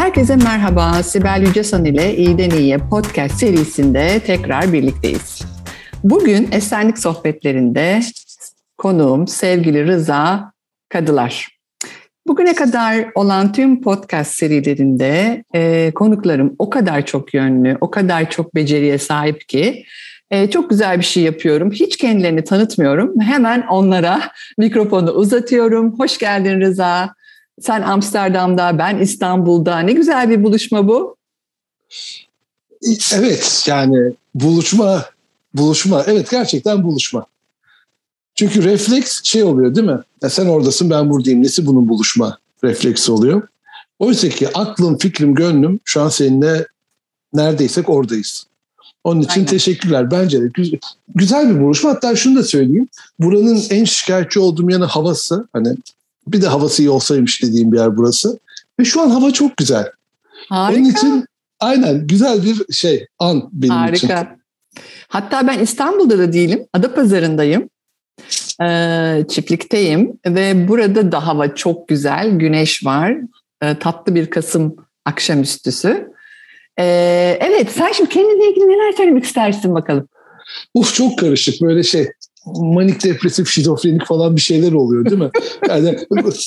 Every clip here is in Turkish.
Herkese merhaba. Sibel Yücesan ile İyiden İyiye podcast serisinde tekrar birlikteyiz. Bugün Esenlik Sohbetlerinde konuğum sevgili Rıza Kadılar. Bugüne kadar olan tüm podcast serilerinde e, konuklarım o kadar çok yönlü, o kadar çok beceriye sahip ki e, çok güzel bir şey yapıyorum. Hiç kendilerini tanıtmıyorum. Hemen onlara mikrofonu uzatıyorum. Hoş geldin Rıza. Sen Amsterdam'da, ben İstanbul'da. Ne güzel bir buluşma bu. Evet yani buluşma, buluşma. Evet gerçekten buluşma. Çünkü refleks şey oluyor değil mi? Ya sen oradasın ben buradayım. Nesi bunun buluşma refleksi oluyor? Oysa ki aklım, fikrim, gönlüm şu an seninle neredeysek oradayız. Onun için Aynen. teşekkürler. Bence de güzel bir buluşma. Hatta şunu da söyleyeyim. Buranın en şikayetçi olduğum yanı havası. Hani bir de havası iyi olsaymış dediğim bir yer burası. Ve şu an hava çok güzel. Harika. Onun için aynen güzel bir şey an benim Harika. için. Harika. Hatta ben İstanbul'da da değilim. Adapazarı'ndayım. Ee, çiftlikteyim ve burada da hava çok güzel. Güneş var. Ee, tatlı bir Kasım akşamüstüsü. Ee, evet sen şimdi kendine ilgili neler söylemek istersin bakalım? Uf çok karışık böyle şey manik depresif şizofrenik falan bir şeyler oluyor değil mi? Yani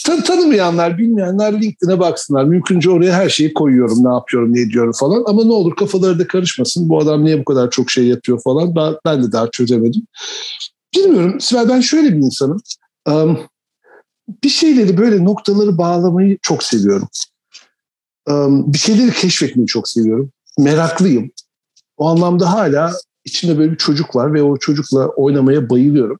tan tanımayanlar, bilmeyenler LinkedIn'e baksınlar. Mümkünce oraya her şeyi koyuyorum. Ne yapıyorum, ne ediyorum falan. Ama ne olur kafaları da karışmasın. Bu adam niye bu kadar çok şey yapıyor falan. Ben, ben de daha çözemedim. Bilmiyorum. Sibel ben şöyle bir insanım. Um, bir şeyleri böyle noktaları bağlamayı çok seviyorum. Um, bir şeyleri keşfetmeyi çok seviyorum. Meraklıyım. O anlamda hala içinde böyle bir çocuk var ve o çocukla oynamaya bayılıyorum.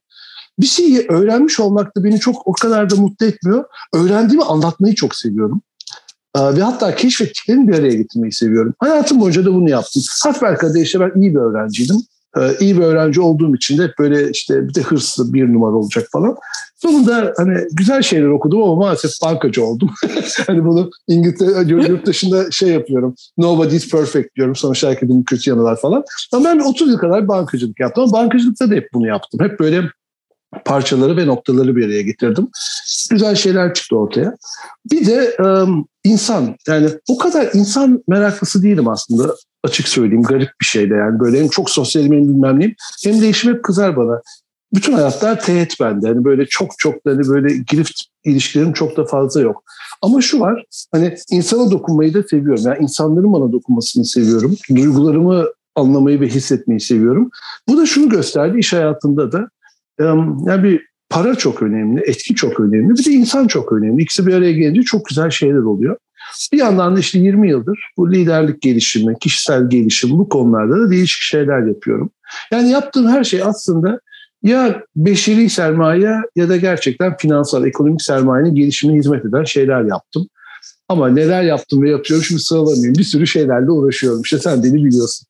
Bir şeyi öğrenmiş olmak da beni çok o kadar da mutlu etmiyor. Öğrendiğimi anlatmayı çok seviyorum. Ve hatta keşfettiklerimi bir araya getirmeyi seviyorum. Hayatım boyunca da bunu yaptım. Hasbelkader işte ben iyi bir öğrenciydim. İyi bir öğrenci olduğum için de böyle işte bir de hırslı bir numara olacak falan. Sonunda hani güzel şeyler okudum ama maalesef bankacı oldum. hani bunu İngiltere, yurt dışında şey yapıyorum. Nobody is perfect diyorum. Sonuçta herkesin kötü yanı var falan. Ama ben 30 yıl kadar bankacılık yaptım. Ama bankacılıkta da hep bunu yaptım. Hep böyle parçaları ve noktaları bir araya getirdim. Güzel şeyler çıktı ortaya. Bir de insan yani o kadar insan meraklısı değilim aslında açık söyleyeyim garip bir şey de yani böyle hem çok sosyalim hem bilmem neyim hem de eşim hep kızar bana bütün hayatlar teğet bende. Hani böyle çok çok hani böyle girift ilişkilerim çok da fazla yok. Ama şu var hani insana dokunmayı da seviyorum. Yani insanların bana dokunmasını seviyorum. Duygularımı anlamayı ve hissetmeyi seviyorum. Bu da şunu gösterdi iş hayatında da. Yani bir para çok önemli, etki çok önemli, bir de insan çok önemli. İkisi bir araya gelince çok güzel şeyler oluyor. Bir yandan da işte 20 yıldır bu liderlik gelişimi, kişisel gelişim bu konularda da değişik şeyler yapıyorum. Yani yaptığım her şey aslında ya beşeri sermaye ya da gerçekten finansal, ekonomik sermayenin gelişimine hizmet eden şeyler yaptım. Ama neler yaptım ve yapıyorum şimdi sıralamayayım. Bir sürü şeylerle uğraşıyorum. İşte sen beni biliyorsun.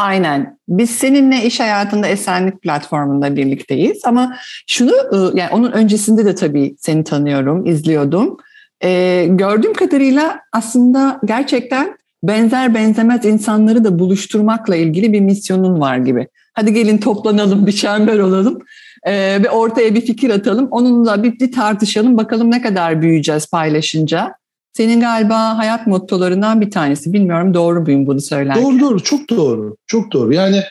Aynen. Biz seninle iş hayatında Esenlik platformunda birlikteyiz. Ama şunu, ıı, yani onun öncesinde de tabii seni tanıyorum, izliyordum. Ee, gördüğüm kadarıyla aslında gerçekten benzer benzemez insanları da buluşturmakla ilgili bir misyonun var gibi. Hadi gelin toplanalım, bir çember olalım e, ve ortaya bir fikir atalım. Onunla bir, bir tartışalım, bakalım ne kadar büyüyeceğiz paylaşınca. Senin galiba hayat mottolarından bir tanesi. Bilmiyorum doğru muyum bunu söylerken? Doğru doğru, çok doğru. Çok doğru. Yani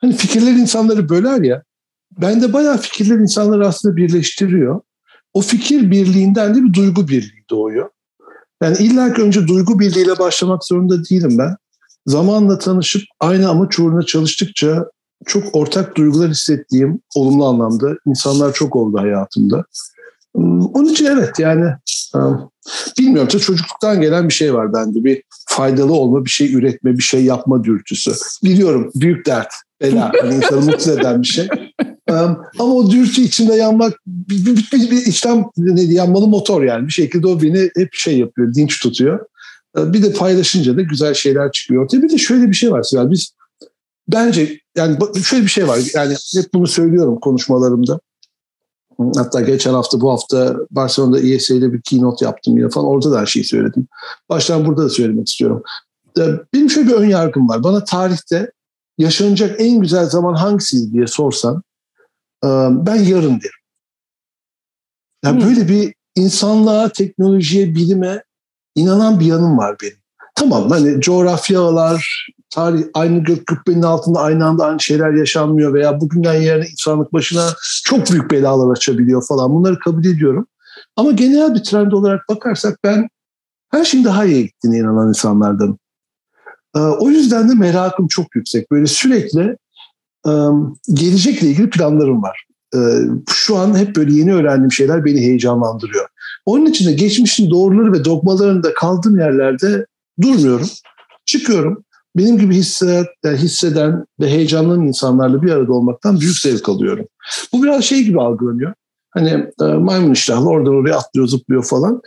hani fikirler insanları böler ya. Bende bayağı fikirler insanları aslında birleştiriyor. O fikir birliğinden de bir duygu birliği doğuyor. Yani illa ki önce duygu birliğiyle başlamak zorunda değilim ben zamanla tanışıp aynı amaç uğruna çalıştıkça çok ortak duygular hissettiğim olumlu anlamda insanlar çok oldu hayatımda. Onun için evet yani bilmiyorum çocukluktan gelen bir şey var bende. Bir faydalı olma, bir şey üretme, bir şey yapma dürtüsü. Biliyorum büyük dert, bela. Hani insanı mutsuz eden bir şey. Ama o dürtü içinde yanmak bir, bir, bir, bir içten ne, yanmalı motor yani. Bir şekilde o beni hep şey yapıyor, dinç tutuyor. Bir de paylaşınca da güzel şeyler çıkıyor ortaya. Bir de şöyle bir şey var Sibel. Biz bence yani şöyle bir şey var. Yani hep bunu söylüyorum konuşmalarımda. Hatta geçen hafta bu hafta Barcelona'da ISA ile bir keynote yaptım yine falan. Orada da her şeyi söyledim. Baştan burada da söylemek istiyorum. Benim şöyle bir ön yargım var. Bana tarihte yaşanacak en güzel zaman hangisi diye sorsan e, ben yarın derim. Yani hmm. böyle bir insanlığa, teknolojiye, bilime inanan bir yanım var benim. Tamam hani coğrafyalar, tarih aynı gök kubbenin altında aynı anda aynı şeyler yaşanmıyor veya bugünden yarına insanlık başına çok büyük belalar açabiliyor falan. Bunları kabul ediyorum. Ama genel bir trend olarak bakarsak ben her şeyin daha iyi gittiğine inanan insanlardan. Ee, o yüzden de merakım çok yüksek. Böyle sürekli gelecekle ilgili planlarım var. Ee, şu an hep böyle yeni öğrendiğim şeyler beni heyecanlandırıyor. Onun için de geçmişin doğruları ve dogmalarında kaldığım yerlerde durmuyorum. Çıkıyorum. Benim gibi hisseden, hisseden ve heyecanlanan insanlarla bir arada olmaktan büyük zevk alıyorum. Bu biraz şey gibi algılanıyor. Hani e, maymun iştahlı oradan oraya atlıyor zıplıyor falan.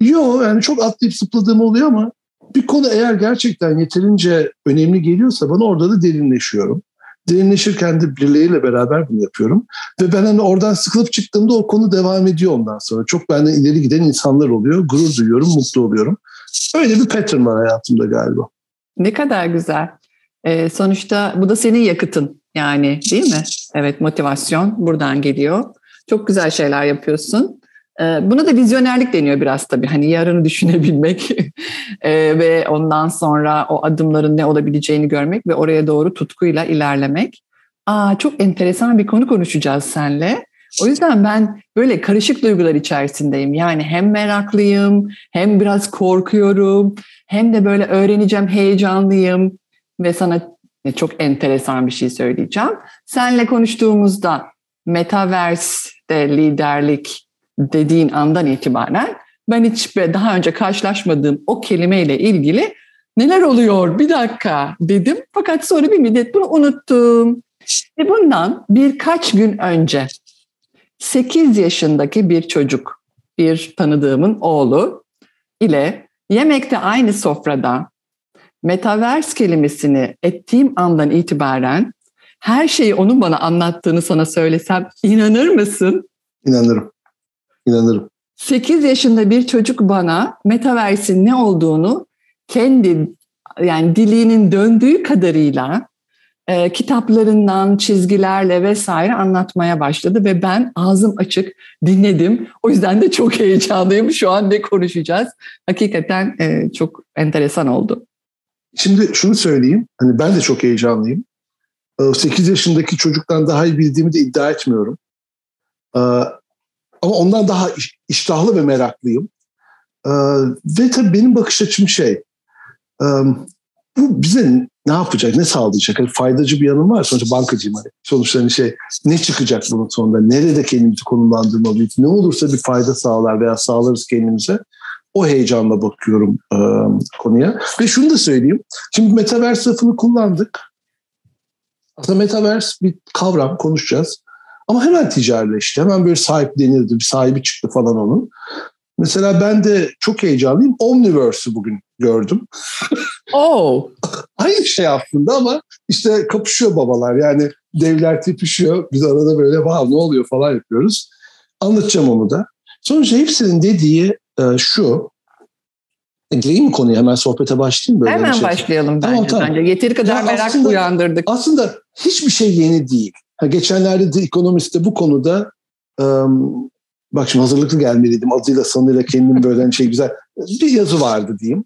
Yok yani çok atlayıp zıpladığım oluyor ama bir konu eğer gerçekten yeterince önemli geliyorsa bana orada da derinleşiyorum. Derinleşirken de birileriyle beraber bunu yapıyorum. Ve ben hani oradan sıkılıp çıktığımda o konu devam ediyor ondan sonra. Çok benden ileri giden insanlar oluyor. Gurur duyuyorum, mutlu oluyorum. Öyle bir pattern var hayatımda galiba. Ne kadar güzel. Ee, sonuçta bu da senin yakıtın yani değil mi? Evet motivasyon buradan geliyor. Çok güzel şeyler yapıyorsun. Ee, buna da vizyonerlik deniyor biraz tabii. Hani yarını düşünebilmek ee, ve ondan sonra o adımların ne olabileceğini görmek ve oraya doğru tutkuyla ilerlemek. Aa, çok enteresan bir konu konuşacağız seninle. O yüzden ben böyle karışık duygular içerisindeyim. Yani hem meraklıyım, hem biraz korkuyorum, hem de böyle öğreneceğim, heyecanlıyım ve sana çok enteresan bir şey söyleyeceğim. Senle konuştuğumuzda Metaverse'de liderlik dediğin andan itibaren ben hiç daha önce karşılaşmadığım o kelimeyle ilgili neler oluyor bir dakika dedim. Fakat sonra bir müddet bunu unuttum. Ve bundan birkaç gün önce 8 yaşındaki bir çocuk, bir tanıdığımın oğlu ile yemekte aynı sofrada metaverse kelimesini ettiğim andan itibaren her şeyi onun bana anlattığını sana söylesem inanır mısın? İnanırım. İnanırım. 8 yaşında bir çocuk bana metaverse'in ne olduğunu kendi yani dilinin döndüğü kadarıyla e, kitaplarından, çizgilerle vesaire anlatmaya başladı ve ben ağzım açık dinledim. O yüzden de çok heyecanlıyım. Şu an ne konuşacağız? Hakikaten e, çok enteresan oldu. Şimdi şunu söyleyeyim. Hani ben de çok heyecanlıyım. 8 yaşındaki çocuktan daha iyi bildiğimi de iddia etmiyorum. Ama ondan daha iştahlı ve meraklıyım. Ve tabii benim bakış açım şey, bu bize ne yapacak, ne sağlayacak? Hani faydacı bir yanım var. Sonuçta bankacıyım hani. Sonuçta hani şey, ne çıkacak bunun sonunda? Nerede kendimizi konumlandırmalıyız? Ne olursa bir fayda sağlar veya sağlarız kendimize. O heyecanla bakıyorum e, konuya. Ve şunu da söyleyeyim. Şimdi Metaverse lafını kullandık. Aslında Metaverse bir kavram, konuşacağız. Ama hemen ticarileşti. Hemen böyle sahiplenildi. Bir sahibi çıktı falan onun. Mesela ben de çok heyecanlıyım. Omniverse'ü bugün gördüm. Oh. Aynı şey aslında ama işte kapışıyor babalar. Yani devler tepişiyor. Biz arada böyle wow ne oluyor falan yapıyoruz. Anlatacağım onu da. Sonuçta hepsinin dediği e, şu. E, gireyim mi konuya hemen sohbete başlayayım böyle Hemen şey. başlayalım bence. Tamam, tamam. bence. Yeteri kadar ya merak aslında, uyandırdık. Aslında hiçbir şey yeni değil. Ha, geçenlerde The Economist'te bu konuda um, bak şimdi hazırlıklı gelmeliydim. Adıyla sanıyla kendim böyle hani şey güzel bir yazı vardı diyeyim.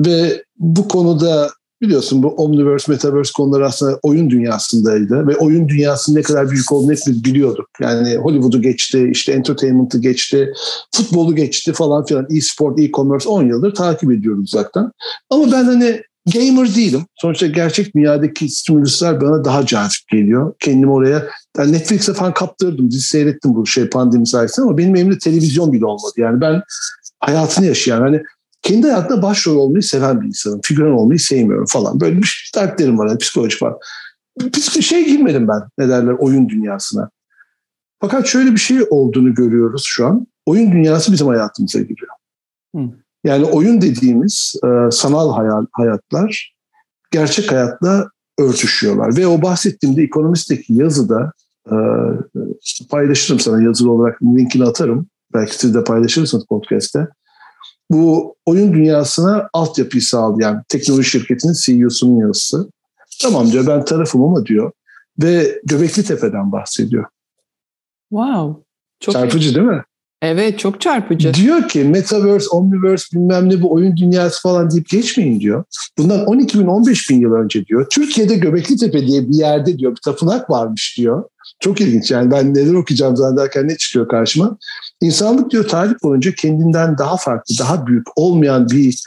Ve bu konuda biliyorsun bu Omniverse, Metaverse konuları aslında oyun dünyasındaydı. Ve oyun dünyasının ne kadar büyük olduğunu hepimiz biliyorduk. Yani Hollywood'u geçti, işte entertainment'ı geçti, futbolu geçti falan filan. E-sport, e-commerce 10 yıldır takip ediyoruz uzaktan. Ama ben hani gamer değilim. Sonuçta gerçek dünyadaki stimüluslar bana daha cazip geliyor. Kendimi oraya yani Netflix'e falan kaptırdım. Dizi seyrettim bu şey pandemi sayesinde ama benim elimde televizyon bile olmadı. Yani ben hayatını yaşayan hani kendi hayatında başrol olmayı seven bir insanım. Figüran olmayı sevmiyorum falan. Böyle bir dertlerim var. Yani psikolojik var. Bir şey girmedim ben ne derler oyun dünyasına. Fakat şöyle bir şey olduğunu görüyoruz şu an. Oyun dünyası bizim hayatımıza giriyor. Hı. Yani oyun dediğimiz e, sanal hayal, hayatlar gerçek hayatla örtüşüyorlar. Ve o bahsettiğimde ekonomisteki yazıda e, paylaşırım sana yazılı olarak linkini atarım. Belki siz de paylaşırsınız podcast'te. Bu oyun dünyasına altyapıyı sağlayan teknoloji şirketinin CEO'sunun yazısı. Tamam diyor ben tarafım ama diyor. Ve Göbekli Tepe'den bahsediyor. Wow. Çok Çarpıcı iyi. değil mi? Evet çok çarpıcı. Diyor ki Metaverse, Omniverse bilmem ne bu oyun dünyası falan deyip geçmeyin diyor. Bundan 12 bin 15 bin yıl önce diyor. Türkiye'de Göbekli Tepe diye bir yerde diyor bir tapınak varmış diyor. Çok ilginç yani ben neler okuyacağım zannederken ne çıkıyor karşıma. İnsanlık diyor tarih boyunca kendinden daha farklı, daha büyük olmayan bir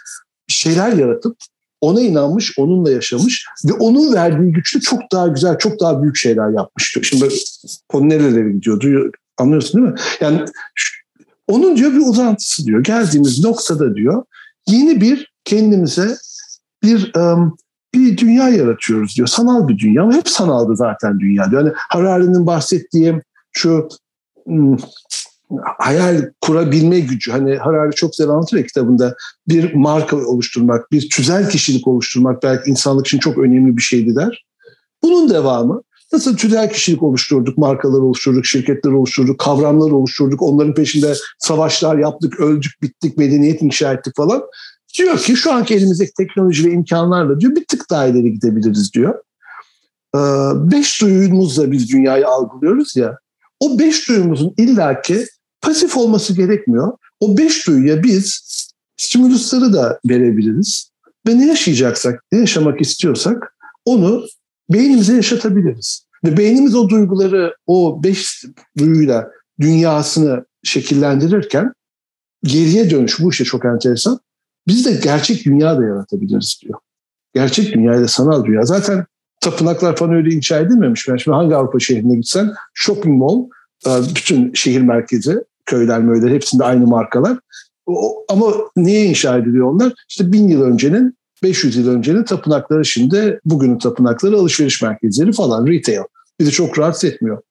şeyler yaratıp ona inanmış, onunla yaşamış ve onun verdiği güçlü çok daha güzel, çok daha büyük şeyler yapmış diyor. Şimdi konu nerelere gidiyor anlıyorsun değil mi? Yani onun diyor bir uzantısı diyor. Geldiğimiz noktada diyor yeni bir kendimize bir um, bir dünya yaratıyoruz diyor. Sanal bir dünya ama hep sanaldı zaten dünya diyor. Yani Harari'nin bahsettiği şu hmm, hayal kurabilme gücü. Hani Harari çok güzel anlatır ya kitabında bir marka oluşturmak, bir tüzel kişilik oluşturmak belki insanlık için çok önemli bir şeydi der. Bunun devamı nasıl tüzel kişilik oluşturduk, markalar oluşturduk, şirketler oluşturduk, kavramlar oluşturduk, onların peşinde savaşlar yaptık, öldük, bittik, medeniyet inşa ettik falan. Diyor ki şu anki elimizdeki teknoloji ve imkanlarla diyor bir tık daha ileri gidebiliriz diyor. Ee, beş duyumuzla biz dünyayı algılıyoruz ya. O beş duyumuzun illaki pasif olması gerekmiyor. O beş duyuya biz stimülusları da verebiliriz. Ve ne yaşayacaksak, ne yaşamak istiyorsak onu beynimize yaşatabiliriz. Ve beynimiz o duyguları, o beş duyuyla dünyasını şekillendirirken geriye dönüş bu işte çok enteresan. Biz de gerçek dünya da yaratabiliriz diyor. Gerçek dünya ile sanal dünya. Zaten tapınaklar falan öyle inşa edilmemiş. Yani şimdi hangi Avrupa şehrine gitsen shopping mall, e, bütün şehir merkezi, köyler möyler hepsinde aynı markalar. ama niye inşa ediliyor onlar? İşte bin yıl öncenin 500 yıl öncenin tapınakları şimdi bugünün tapınakları alışveriş merkezleri falan retail. Bizi çok rahatsız etmiyor.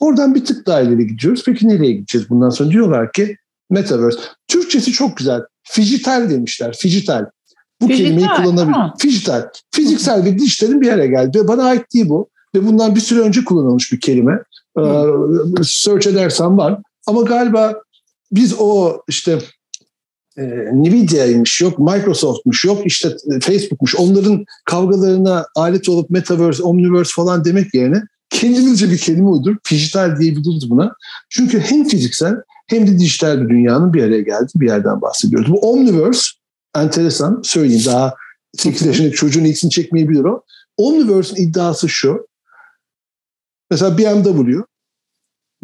Oradan bir tık daha ileri gidiyoruz. Peki nereye gideceğiz bundan sonra? Diyorlar ki Metaverse. Türkçesi çok güzel. Fijital demişler. Fijital. Bu Fijital, kelimeyi kullanabilir. Fijital. Fiziksel ve dijitalin bir yere geldi. Ve bana ait değil bu. Ve bundan bir süre önce kullanılmış bir kelime. Ee, search edersen var. Ama galiba biz o işte e, Nvidia'ymış, yok Microsoft'muş, yok işte Facebook'muş. Onların kavgalarına alet olup Metaverse, Omniverse falan demek yerine kendimizce bir kelime uydurup dijital diyebiliriz buna. Çünkü hem fiziksel hem de dijital bir dünyanın bir araya geldiği bir yerden bahsediyoruz. Bu Omniverse enteresan söyleyeyim daha 8 yaşındaki çocuğun ilgisini çekmeyebilir o. Omniverse'in iddiası şu. Mesela BMW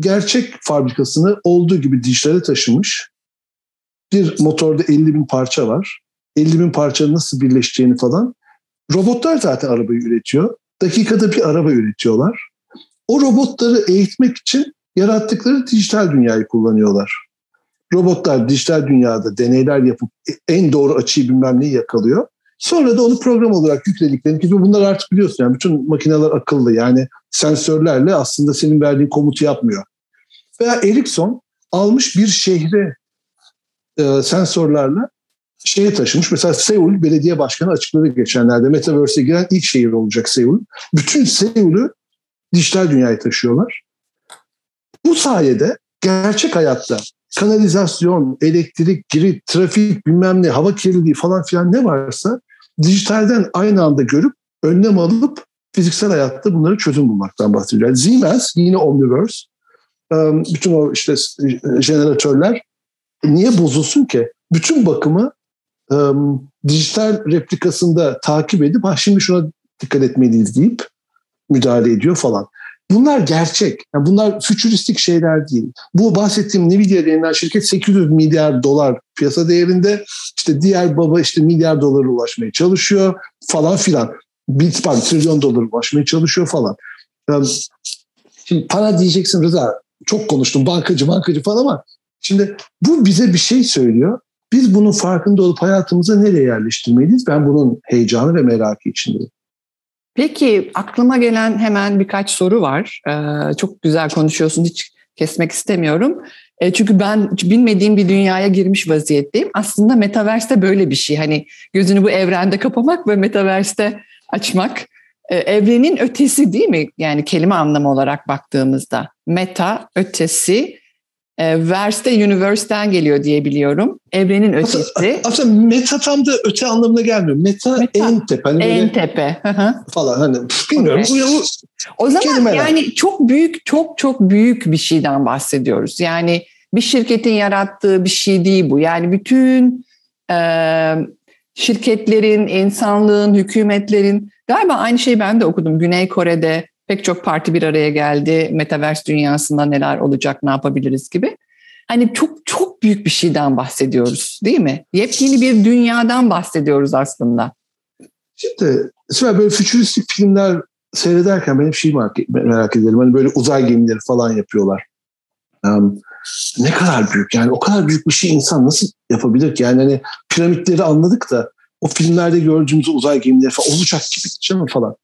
gerçek fabrikasını olduğu gibi dijitale taşımış. Bir motorda 50 bin parça var. 50 bin parçanın nasıl birleşeceğini falan. Robotlar zaten arabayı üretiyor. Dakikada bir araba üretiyorlar. O robotları eğitmek için yarattıkları dijital dünyayı kullanıyorlar. Robotlar dijital dünyada deneyler yapıp en doğru açıyı bilmem neyi yakalıyor. Sonra da onu program olarak yüklediklerini ki bunlar artık biliyorsun yani bütün makineler akıllı yani sensörlerle aslında senin verdiğin komutu yapmıyor. Veya Ericsson almış bir şehre e, sensörlerle şeye taşımış. Mesela Seul belediye başkanı açıkladı geçenlerde. Metaverse'e giren ilk şehir olacak Seul. Bütün Seul'ü dijital dünyaya taşıyorlar. Bu sayede gerçek hayatta kanalizasyon, elektrik, grid, trafik, bilmem ne, hava kirliliği falan filan ne varsa dijitalden aynı anda görüp önlem alıp fiziksel hayatta bunları çözüm bulmaktan bahsediyor. Siemens yine Omniverse bütün o işte jeneratörler niye bozulsun ki? Bütün bakımı dijital replikasında takip edip ha şimdi şuna dikkat etmeliyiz deyip müdahale ediyor falan. Bunlar gerçek. Yani bunlar fütüristik şeyler değil. Bu bahsettiğim Nvidia denilen şirket 800 milyar dolar piyasa değerinde. İşte diğer baba işte milyar dolara ulaşmaya çalışıyor falan filan. Pardon, trilyon dolara ulaşmaya çalışıyor falan. Yani şimdi para diyeceksin Rıza. Çok konuştum bankacı bankacı falan ama şimdi bu bize bir şey söylüyor. Biz bunun farkında olup hayatımıza nereye yerleştirmeliyiz? Ben bunun heyecanı ve merakı içindeyim. Peki aklıma gelen hemen birkaç soru var. Ee, çok güzel konuşuyorsun hiç kesmek istemiyorum. E, çünkü ben bilmediğim bir dünyaya girmiş vaziyetteyim. Aslında metaverse böyle bir şey. Hani gözünü bu evrende kapamak ve metaverse açmak. E, evrenin ötesi değil mi? Yani kelime anlamı olarak baktığımızda. Meta, ötesi, e, verse Universe'den geliyor diye biliyorum. Evrenin ötesi. Aslında, aslında meta tam da öte anlamına gelmiyor. Meta, meta en tepe. Hani en tepe. falan hani bilmiyorum. Okay. O zaman kelimeler. yani çok büyük çok çok büyük bir şeyden bahsediyoruz. Yani bir şirketin yarattığı bir şey değil bu. Yani bütün e, şirketlerin, insanlığın, hükümetlerin galiba aynı şeyi ben de okudum. Güney Kore'de pek çok parti bir araya geldi. Metaverse dünyasında neler olacak, ne yapabiliriz gibi. Hani çok çok büyük bir şeyden bahsediyoruz değil mi? Yepyeni bir dünyadan bahsediyoruz aslında. Şimdi mesela böyle fütüristik filmler seyrederken benim şeyi merak ederim. Hani böyle uzay gemileri falan yapıyorlar. Um, ne kadar büyük yani o kadar büyük bir şey insan nasıl yapabilir ki? Yani hani piramitleri anladık da o filmlerde gördüğümüz uzay gemileri falan olacak gibi değil mi falan.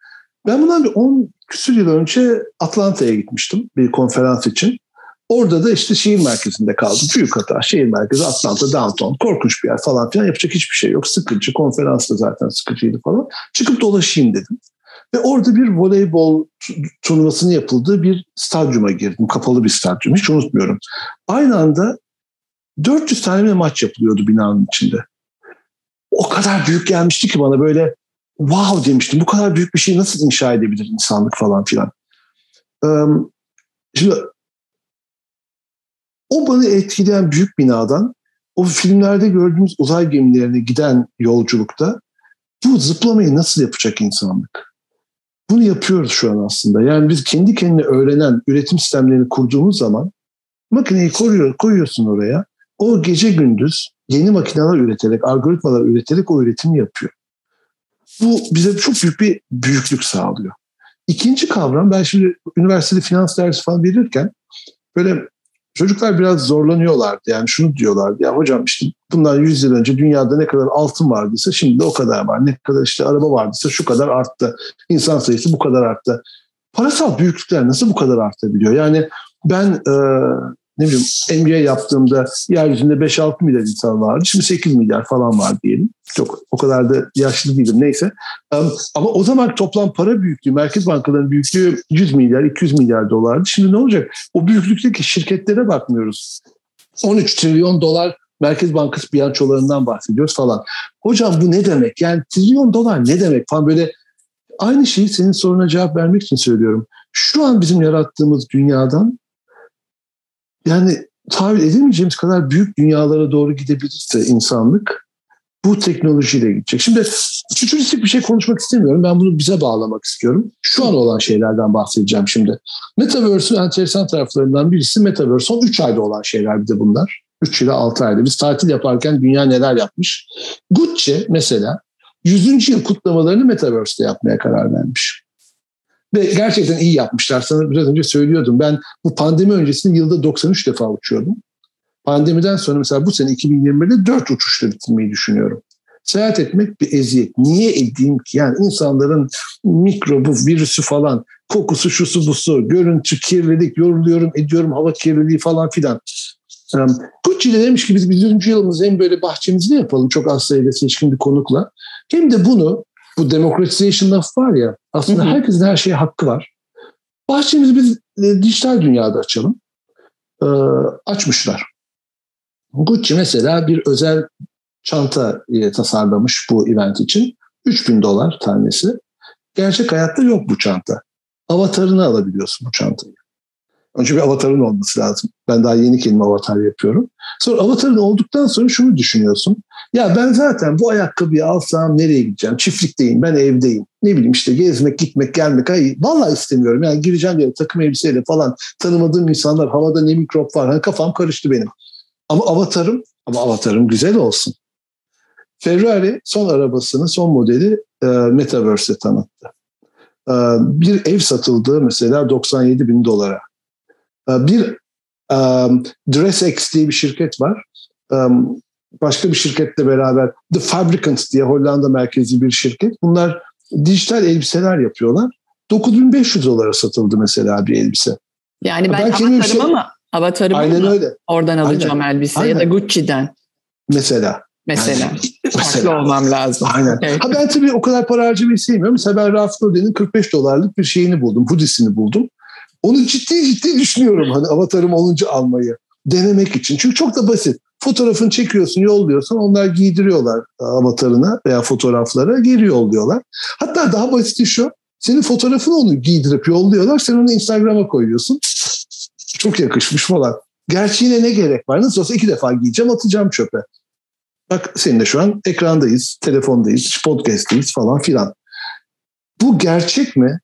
Ben bundan bir 10 küsur yıl önce Atlanta'ya gitmiştim bir konferans için. Orada da işte şehir merkezinde kaldım. Büyük hata. Şehir merkezi Atlanta, downtown. Korkunç bir yer falan filan. Yapacak hiçbir şey yok. Sıkıcı. Konferans da zaten sıkıcıydı falan. Çıkıp dolaşayım dedim. Ve orada bir voleybol turnuvasının yapıldığı bir stadyuma girdim. Kapalı bir stadyum. Hiç unutmuyorum. Aynı anda 400 tane maç yapılıyordu binanın içinde. O kadar büyük gelmişti ki bana böyle wow demiştim. Bu kadar büyük bir şey nasıl inşa edebilir insanlık falan filan. Şimdi o bana etkileyen büyük binadan o filmlerde gördüğümüz uzay gemilerine giden yolculukta bu zıplamayı nasıl yapacak insanlık? Bunu yapıyoruz şu an aslında. Yani biz kendi kendine öğrenen üretim sistemlerini kurduğumuz zaman makineyi koruyor, koyuyorsun oraya. O gece gündüz yeni makineler üreterek, algoritmalar üreterek o üretimi yapıyor. Bu bize çok büyük bir büyüklük sağlıyor. İkinci kavram ben şimdi üniversitede finans dersi falan verirken böyle çocuklar biraz zorlanıyorlardı. Yani şunu diyorlardı ya hocam işte bundan 100 yıl önce dünyada ne kadar altın vardıysa şimdi de o kadar var. Ne kadar işte araba vardıysa şu kadar arttı. İnsan sayısı bu kadar arttı. Parasal büyüklükler nasıl bu kadar artabiliyor? Yani ben ne bileyim MBA yaptığımda yeryüzünde 5-6 milyar insan vardı. Şimdi 8 milyar falan var diyelim. Çok o kadar da yaşlı değilim neyse. Ama o zaman toplam para büyüklüğü, merkez bankalarının büyüklüğü 100 milyar, 200 milyar dolardı. Şimdi ne olacak? O büyüklükteki şirketlere bakmıyoruz. 13 trilyon dolar Merkez Bankası bilançolarından bahsediyoruz falan. Hocam bu ne demek? Yani trilyon dolar ne demek falan böyle aynı şeyi senin soruna cevap vermek için söylüyorum. Şu an bizim yarattığımız dünyadan yani tahayyül edemeyeceğimiz kadar büyük dünyalara doğru gidebilirse insanlık bu teknolojiyle gidecek. Şimdi fütüristik bir şey konuşmak istemiyorum. Ben bunu bize bağlamak istiyorum. Şu an olan şeylerden bahsedeceğim şimdi. Metaverse'ün enteresan taraflarından birisi Metaverse. Son 3 ayda olan şeyler bir de bunlar. 3 ila 6 ayda. Biz tatil yaparken dünya neler yapmış. Gucci mesela 100. yıl kutlamalarını Metaverse'de yapmaya karar vermiş. Ve gerçekten iyi yapmışlar. Sana biraz önce söylüyordum. Ben bu pandemi öncesinde yılda 93 defa uçuyordum. Pandemiden sonra mesela bu sene 2021'de 4 uçuşla bitirmeyi düşünüyorum. Seyahat etmek bir eziyet. Niye edeyim ki? Yani insanların mikrobu, virüsü falan, kokusu, şusu, busu, görüntü, kirlilik, yoruluyorum, ediyorum, hava kirliliği falan filan. Gucci de demiş ki biz 100. yılımızı hem böyle bahçemizde yapalım çok az sayıda seçkin bir konukla. Hem de bunu bu democratization laf var ya aslında herkesin her şeye hakkı var. Bahçemizi biz e, dijital dünyada açalım. E, açmışlar. Gucci mesela bir özel çanta e, tasarlamış bu event için. 3000 dolar tanesi. Gerçek hayatta yok bu çanta. Avatarını alabiliyorsun bu çantayı. Önce bir avatarın olması lazım. Ben daha yeni kendime avatar yapıyorum. Sonra avatarın olduktan sonra şunu düşünüyorsun. Ya ben zaten bu ayakkabıyı alsam nereye gideceğim? Çiftlikteyim, ben evdeyim. Ne bileyim işte gezmek, gitmek, gelmek. Ay, vallahi istemiyorum. Yani gireceğim yere takım elbiseyle falan tanımadığım insanlar, havada ne mikrop var. Hani kafam karıştı benim. Ama avatarım, ama avatarım güzel olsun. Ferrari son arabasını, son modeli e, Metaverse'e tanıttı. E, bir ev satıldı mesela 97 bin dolara. E, bir um, DressX diye bir şirket var. Um, başka bir şirketle beraber The Fabricant diye Hollanda merkezli bir şirket. Bunlar dijital elbiseler yapıyorlar. 9500 dolara satıldı mesela bir elbise. Yani ben, ben avatarım şey... ama avatarım Aynen öyle. oradan alacağım Aynen. elbise Aynen. ya da Gucci'den. Mesela. Mesela. Mesela. olmam lazım. Aynen. Okay. Ha ben tabii o kadar para harcamayı sevmiyorum. Mesela ben Ralph Lauren'in 45 dolarlık bir şeyini buldum. Hoodiesini buldum. Onu ciddi ciddi düşünüyorum. Hani avatarım olunca almayı. Denemek için. Çünkü çok da basit. Fotoğrafını çekiyorsun, yolluyorsun. Onlar giydiriyorlar avatarına veya fotoğraflara geri yolluyorlar. Hatta daha basit şu. Senin fotoğrafını onu giydirip yolluyorlar. Sen onu Instagram'a koyuyorsun. Çok yakışmış falan. Gerçeğine ne gerek var? Nasıl olsa iki defa giyeceğim atacağım çöpe. Bak seninle şu an ekrandayız, telefondayız, podcast'teyiz falan filan. Bu gerçek mi?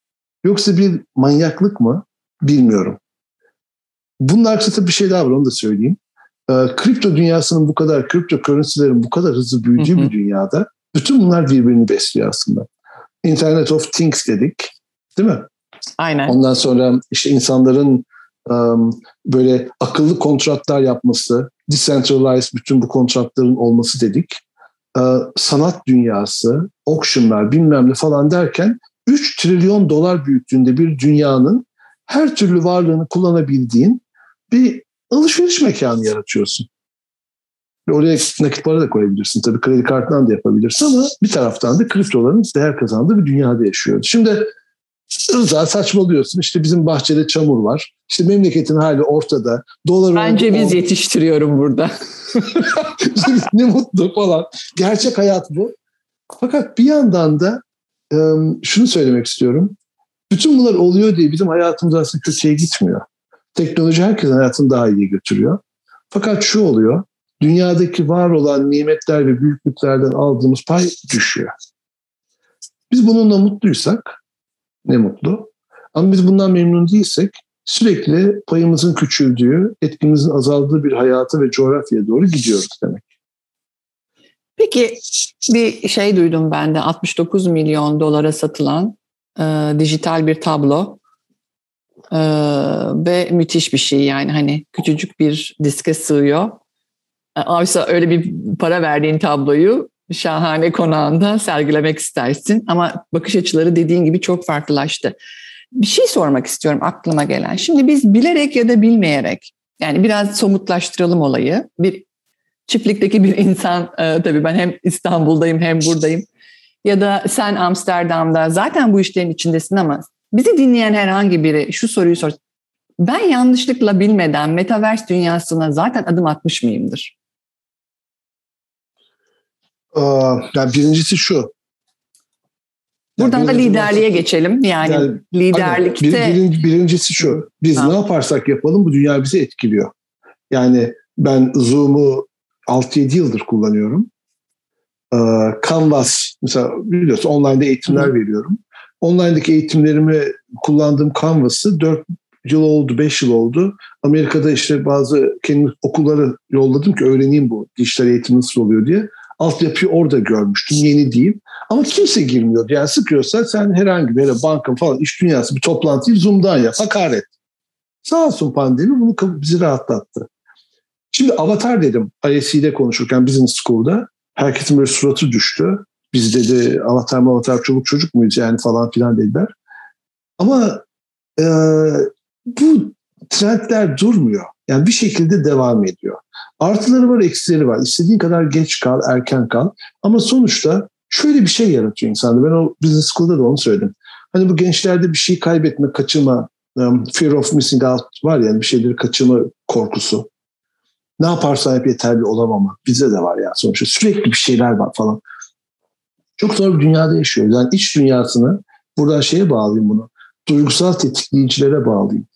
Yoksa bir manyaklık mı? Bilmiyorum. Bunun arkasında bir şey daha var onu da söyleyeyim. Ee, kripto dünyasının bu kadar, kripto currency'lerin bu kadar hızlı büyüdüğü bir dünyada bütün bunlar birbirini besliyor aslında. Internet of Things dedik. Değil mi? Aynen. Ondan sonra işte insanların um, böyle akıllı kontratlar yapması, decentralized bütün bu kontratların olması dedik. Ee, sanat dünyası, auctionlar bilmem ne falan derken 3 trilyon dolar büyüklüğünde bir dünyanın her türlü varlığını kullanabildiğin bir alışveriş mekanı yaratıyorsun. Ve oraya nakit para da koyabilirsin. Tabii kredi kartından da yapabilirsin ama bir taraftan da kriptoların değer kazandığı bir dünyada yaşıyoruz. Şimdi Rıza saçmalıyorsun. İşte bizim bahçede çamur var. İşte memleketin hali ortada. Dolar ben ceviz yetiştiriyorum burada. ne mutlu falan. Gerçek hayat bu. Fakat bir yandan da şunu söylemek istiyorum. Bütün bunlar oluyor diye bizim hayatımız aslında kötüye gitmiyor. Teknoloji herkesin hayatını daha iyi götürüyor. Fakat şu oluyor. Dünyadaki var olan nimetler ve büyüklüklerden aldığımız pay düşüyor. Biz bununla mutluysak ne mutlu. Ama biz bundan memnun değilsek sürekli payımızın küçüldüğü, etkimizin azaldığı bir hayata ve coğrafyaya doğru gidiyoruz demek. Peki bir şey duydum ben de 69 milyon dolara satılan e, dijital bir tablo e, ve müthiş bir şey yani hani küçücük bir diske sığıyor. Oysa öyle bir para verdiğin tabloyu şahane konağında sergilemek istersin ama bakış açıları dediğin gibi çok farklılaştı. Bir şey sormak istiyorum aklıma gelen. Şimdi biz bilerek ya da bilmeyerek yani biraz somutlaştıralım olayı. Bir çiftlikteki bir insan e, tabii ben hem İstanbul'dayım hem buradayım ya da sen Amsterdam'da zaten bu işlerin içindesin ama bizi dinleyen herhangi biri şu soruyu sor. Ben yanlışlıkla bilmeden metaverse dünyasına zaten adım atmış mıyımdır? yani birincisi şu. Buradan yani da liderliğe bahsedeyim. geçelim. Yani, yani liderlikte... Bir, birinci, birincisi şu. Biz ha. ne yaparsak yapalım bu dünya bizi etkiliyor. Yani ben Zoom'u 6-7 yıldır kullanıyorum. Canvas mesela biliyorsun online'da eğitimler Hı. veriyorum. Online'daki eğitimlerimi kullandığım Canvas'ı 4 yıl oldu, 5 yıl oldu. Amerika'da işte bazı kendi okulları yolladım ki öğreneyim bu dijital eğitim nasıl oluyor diye altyapıyı orada görmüştüm. Yeni değil. Ama kimse girmiyordu. Yani sıkıyorsa sen herhangi bir banka falan iş dünyası bir toplantıyı Zoom'dan yap. Hakaret. Sağ olsun pandemi bunu bizi rahatlattı. Şimdi Avatar dedim ISC'de konuşurken Business School'da. Herkesin böyle suratı düştü. Biz dedi Avatar mı Avatar çoluk çocuk muyuz yani falan filan dediler. Ama e, bu trendler durmuyor. Yani bir şekilde devam ediyor. Artıları var, eksileri var. İstediğin kadar geç kal, erken kal. Ama sonuçta şöyle bir şey yaratıyor insanda. Ben o business school'da da onu söyledim. Hani bu gençlerde bir şey kaybetme, kaçırma, um, fear of missing out var yani bir şeyleri kaçırma korkusu. Ne yaparsan hep yeterli olamama. Bize de var yani sonuçta. Sürekli bir şeyler var falan. Çok zor bir dünyada yaşıyoruz. Yani iç dünyasını buradan şeye bağlayayım bunu. Duygusal tetikleyicilere bağlayayım.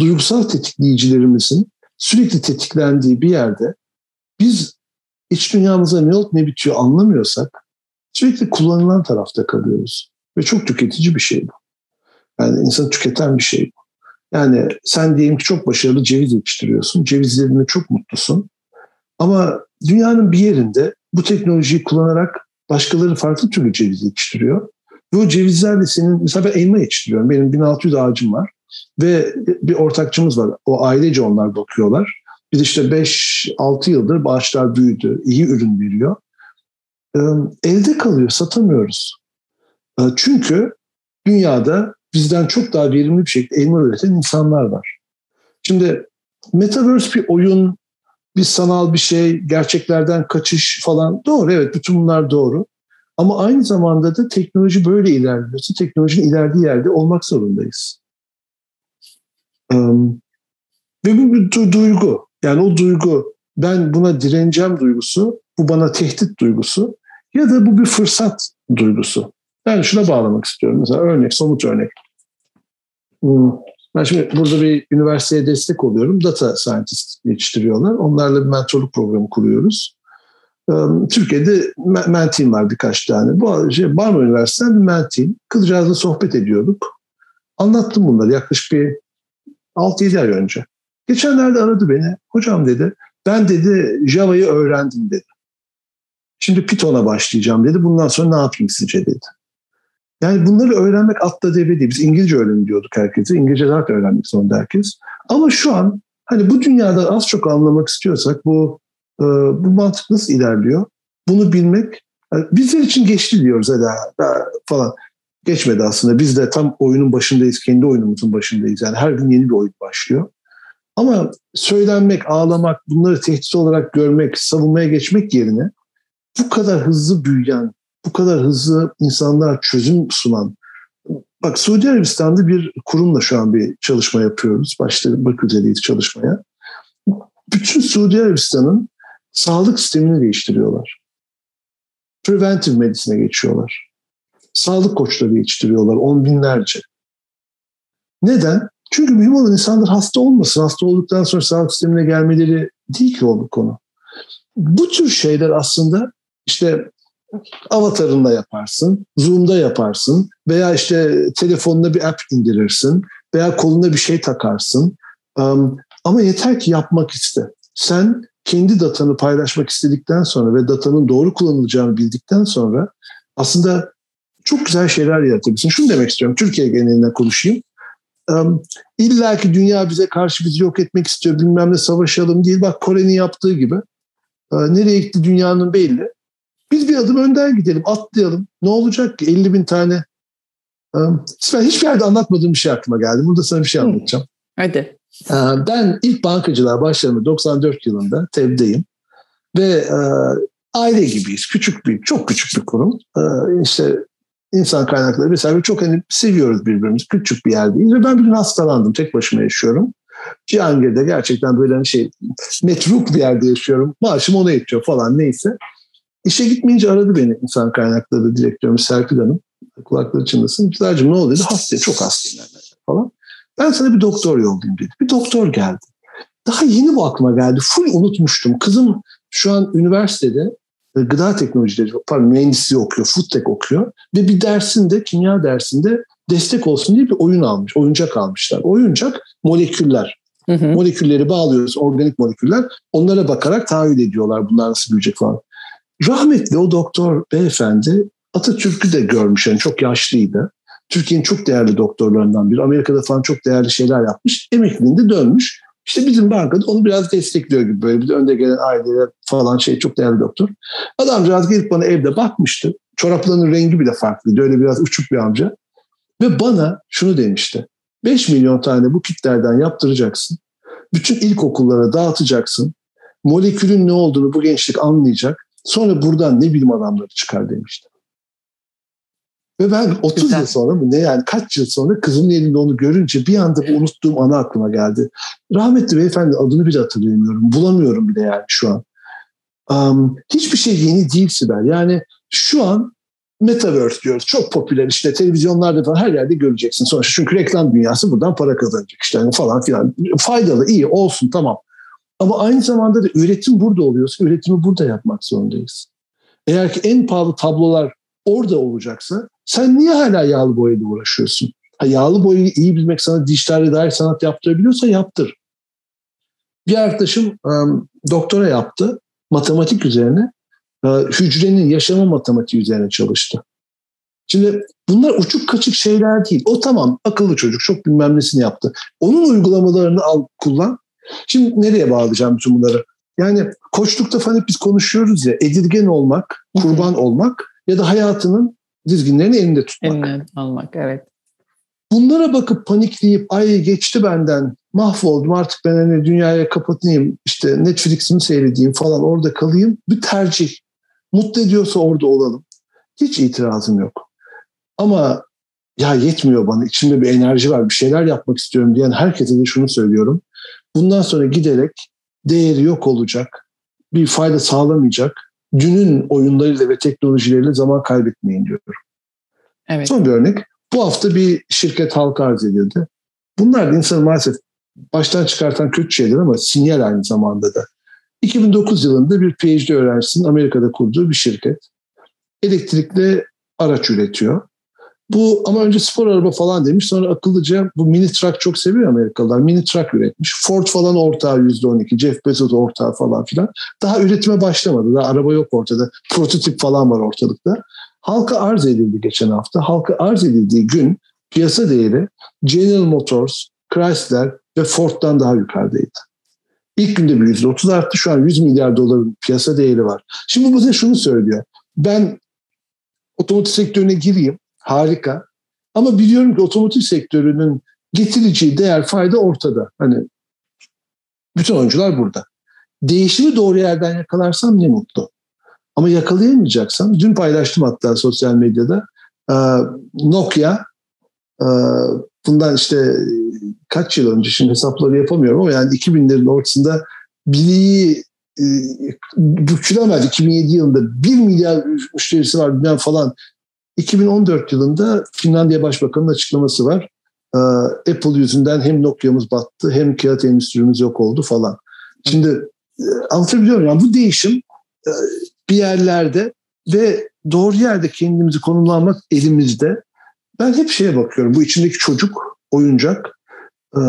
Duygusal tetikleyicilerimizin sürekli tetiklendiği bir yerde biz iç dünyamıza ne olup ne bitiyor anlamıyorsak sürekli kullanılan tarafta kalıyoruz. Ve çok tüketici bir şey bu. Yani insan tüketen bir şey bu. Yani sen diyelim ki çok başarılı ceviz yetiştiriyorsun. Cevizlerine çok mutlusun. Ama dünyanın bir yerinde bu teknolojiyi kullanarak başkaları farklı türlü ceviz yetiştiriyor. Ve o cevizlerle senin, mesela ben elma yetiştiriyorum. Benim 1600 ağacım var. Ve bir ortakçımız var. O ailece onlar bakıyorlar. Biz işte 5-6 yıldır bağışlar büyüdü. iyi ürün veriyor. Elde kalıyor, satamıyoruz. Çünkü dünyada bizden çok daha verimli bir şekilde elma üreten insanlar var. Şimdi Metaverse bir oyun, bir sanal bir şey, gerçeklerden kaçış falan doğru evet bütün bunlar doğru. Ama aynı zamanda da teknoloji böyle ilerliyorsa teknolojinin ilerlediği yerde olmak zorundayız. Ve bu bir duygu. Yani o duygu ben buna direneceğim duygusu, bu bana tehdit duygusu ya da bu bir fırsat duygusu. Ben şuna bağlamak istiyorum. Mesela örnek, somut örnek. Hmm, Ben şimdi burada bir üniversiteye destek oluyorum. Data scientist yetiştiriyorlar. Onlarla bir mentorluk programı kuruyoruz. Türkiye'de menteam var birkaç tane. Bu şey, Barma Üniversitesi'nden bir menteam. Kızcağızla sohbet ediyorduk. Anlattım bunları yaklaşık bir 6-7 ay önce. Geçenlerde aradı beni. Hocam dedi ben dedi Java'yı öğrendim dedi. Şimdi Python'a başlayacağım dedi. Bundan sonra ne yapayım sizce dedi. Yani bunları öğrenmek atla deve değil. Biz İngilizce öğrenin diyorduk herkese. İngilizce zaten öğrenmek zorunda herkes. Ama şu an hani bu dünyada az çok anlamak istiyorsak bu e, bu mantık nasıl ilerliyor? Bunu bilmek yani bizler için geçti diyoruz daha falan. Geçmedi aslında. Biz de tam oyunun başındayız. Kendi oyunumuzun başındayız. Yani her gün yeni bir oyun başlıyor. Ama söylenmek, ağlamak, bunları tehdit olarak görmek, savunmaya geçmek yerine bu kadar hızlı büyüyen, bu kadar hızlı insanlar çözüm sunan, bak Suudi Arabistan'da bir kurumla şu an bir çalışma yapıyoruz. Başlamak üzereyiz çalışmaya. Bütün Suudi Arabistan'ın sağlık sistemini değiştiriyorlar. Preventive medisine geçiyorlar. Sağlık koçları yetiştiriyorlar on binlerce. Neden? Çünkü mühim olan insanlar hasta olmasın. Hasta olduktan sonra sağlık sistemine gelmeleri değil ki o konu. Bu tür şeyler aslında işte avatarında yaparsın, Zoom'da yaparsın veya işte telefonuna bir app indirirsin veya koluna bir şey takarsın. Ama yeter ki yapmak iste. Sen kendi datanı paylaşmak istedikten sonra ve datanın doğru kullanılacağını bildikten sonra aslında çok güzel şeyler yaratabilirsin. Şunu demek istiyorum. Türkiye genelinde konuşayım. İlla ki dünya bize karşı bizi yok etmek istiyor bilmem ne savaşalım değil. Bak Kore'nin yaptığı gibi. E, nereye gitti dünyanın belli. Biz bir adım önden gidelim, atlayalım. Ne olacak ki 50 bin tane? Um, ben hiçbir yerde anlatmadığım bir şey aklıma geldi. Burada sana bir şey anlatacağım. Hadi. E, ben ilk bankacılığa başladığımda 94 yılında TEV'deyim. Ve e, aile gibiyiz. Küçük bir, çok küçük bir kurum. E, işte insan kaynakları vesaire çok hani seviyoruz birbirimizi. Küçük bir yerdeyiz ve ben bir gün hastalandım. Tek başıma yaşıyorum. Cihangir'de gerçekten böyle hani şey metruk bir yerde yaşıyorum. Maaşım ona yetiyor falan neyse. İşe gitmeyince aradı beni insan kaynakları direktörümüz Serpil Hanım. Kulakları çınlasın. Güzelcim ne oldu dedi. Hastayım çok hastayım ben falan. Ben sana bir doktor yollayayım dedi. Bir doktor geldi. Daha yeni bu aklıma geldi. Full unutmuştum. Kızım şu an üniversitede gıda teknolojileri, pardon mühendisliği okuyor, food tech okuyor ve bir dersinde, kimya dersinde destek olsun diye bir oyun almış, oyuncak almışlar. Oyuncak moleküller. Hı hı. Molekülleri bağlıyoruz, organik moleküller. Onlara bakarak tahayyül ediyorlar bunlar nasıl büyüyecek falan. Rahmetli o doktor beyefendi Atatürk'ü de görmüş yani çok yaşlıydı. Türkiye'nin çok değerli doktorlarından biri. Amerika'da falan çok değerli şeyler yapmış. Emekliliğinde dönmüş. İşte bizim bankada onu biraz destekliyor gibi böyle bir de önde gelen ailelere falan şey çok değerli doktor. Adamcağız gelip bana evde bakmıştı. Çoraplarının rengi bile farklıydı. Öyle biraz uçuk bir amca. Ve bana şunu demişti. 5 milyon tane bu kitlerden yaptıracaksın. Bütün ilkokullara dağıtacaksın. Molekülün ne olduğunu bu gençlik anlayacak. Sonra buradan ne bilim adamları çıkar demişti. Ve ben 30 Güzel. yıl sonra mı ne yani kaç yıl sonra kızımın elinde onu görünce bir anda bu unuttuğum ana aklıma geldi. Rahmetli beyefendi adını bile hatırlayamıyorum. Bulamıyorum bile yani şu an. Um, hiçbir şey yeni değil Sibel. Yani şu an Metaverse diyoruz. Çok popüler işte televizyonlarda falan her yerde göreceksin. Sonuçta çünkü reklam dünyası buradan para kazanacak işte yani falan filan. Faydalı, iyi olsun tamam. Ama aynı zamanda da üretim burada oluyorsa üretimi burada yapmak zorundayız. Eğer ki en pahalı tablolar orada olacaksa sen niye hala yağlı boyayla uğraşıyorsun? Ha, yağlı boyayı iyi bilmek sana dijital dair sanat yaptırabiliyorsa yaptır. Bir arkadaşım um, doktora yaptı matematik üzerine. Uh, hücrenin yaşama matematiği üzerine çalıştı. Şimdi bunlar uçuk kaçık şeyler değil. O tamam akıllı çocuk çok bilmem nesini yaptı. Onun uygulamalarını al kullan. Şimdi nereye bağlayacağım bütün bunları? Yani koçlukta falan hep biz konuşuyoruz ya edilgen olmak, kurban olmak ya da hayatının dizginlerini elinde tutmak. Elinden almak evet. Bunlara bakıp panikleyip ay geçti benden mahvoldum artık ben hani dünyaya kapatayım işte Netflix'imi seyredeyim falan orada kalayım bir tercih. Mutlu ediyorsa orada olalım. Hiç itirazım yok. Ama ya yetmiyor bana içimde bir enerji var bir şeyler yapmak istiyorum diyen herkese de şunu söylüyorum. Bundan sonra giderek değeri yok olacak, bir fayda sağlamayacak dünün oyunlarıyla ve teknolojileriyle zaman kaybetmeyin diyorum. Evet. Son bir örnek. Bu hafta bir şirket halka arz edildi. Bunlar da insanı maalesef baştan çıkartan kötü şeyler ama sinyal aynı zamanda da. 2009 yılında bir PhD öğrencisinin Amerika'da kurduğu bir şirket elektrikli araç üretiyor. Bu ama önce spor araba falan demiş. Sonra akıllıca bu mini truck çok seviyor Amerikalılar. Mini truck üretmiş. Ford falan ortağı %12. Jeff Bezos ortağı falan filan. Daha üretime başlamadı. Daha araba yok ortada. Prototip falan var ortalıkta. Halka arz edildi geçen hafta. Halka arz edildiği gün piyasa değeri General Motors, Chrysler ve Ford'dan daha yukarıdaydı. İlk günde bir %30 arttı. Şu an 100 milyar doların piyasa değeri var. Şimdi bu bize şunu söylüyor. Ben otomotiv sektörüne gireyim. Harika. Ama biliyorum ki otomotiv sektörünün getireceği değer fayda ortada. Hani bütün oyuncular burada. Değişimi doğru yerden yakalarsam ne mutlu. Ama yakalayamayacaksam, dün paylaştım hatta sosyal medyada, Nokia bundan işte kaç yıl önce şimdi hesapları yapamıyorum ama yani 2000'lerin ortasında bileği e, bükülemez 2007 yılında 1 milyar müşterisi var falan 2014 yılında Finlandiya Başbakanı'nın açıklaması var. Ee, Apple yüzünden hem Nokia'mız battı hem kağıt endüstrimiz yok oldu falan. Şimdi e, anlatabiliyor muyum? Yani bu değişim e, bir yerlerde ve doğru yerde kendimizi konumlanmak elimizde. Ben hep şeye bakıyorum. Bu içindeki çocuk, oyuncak. E,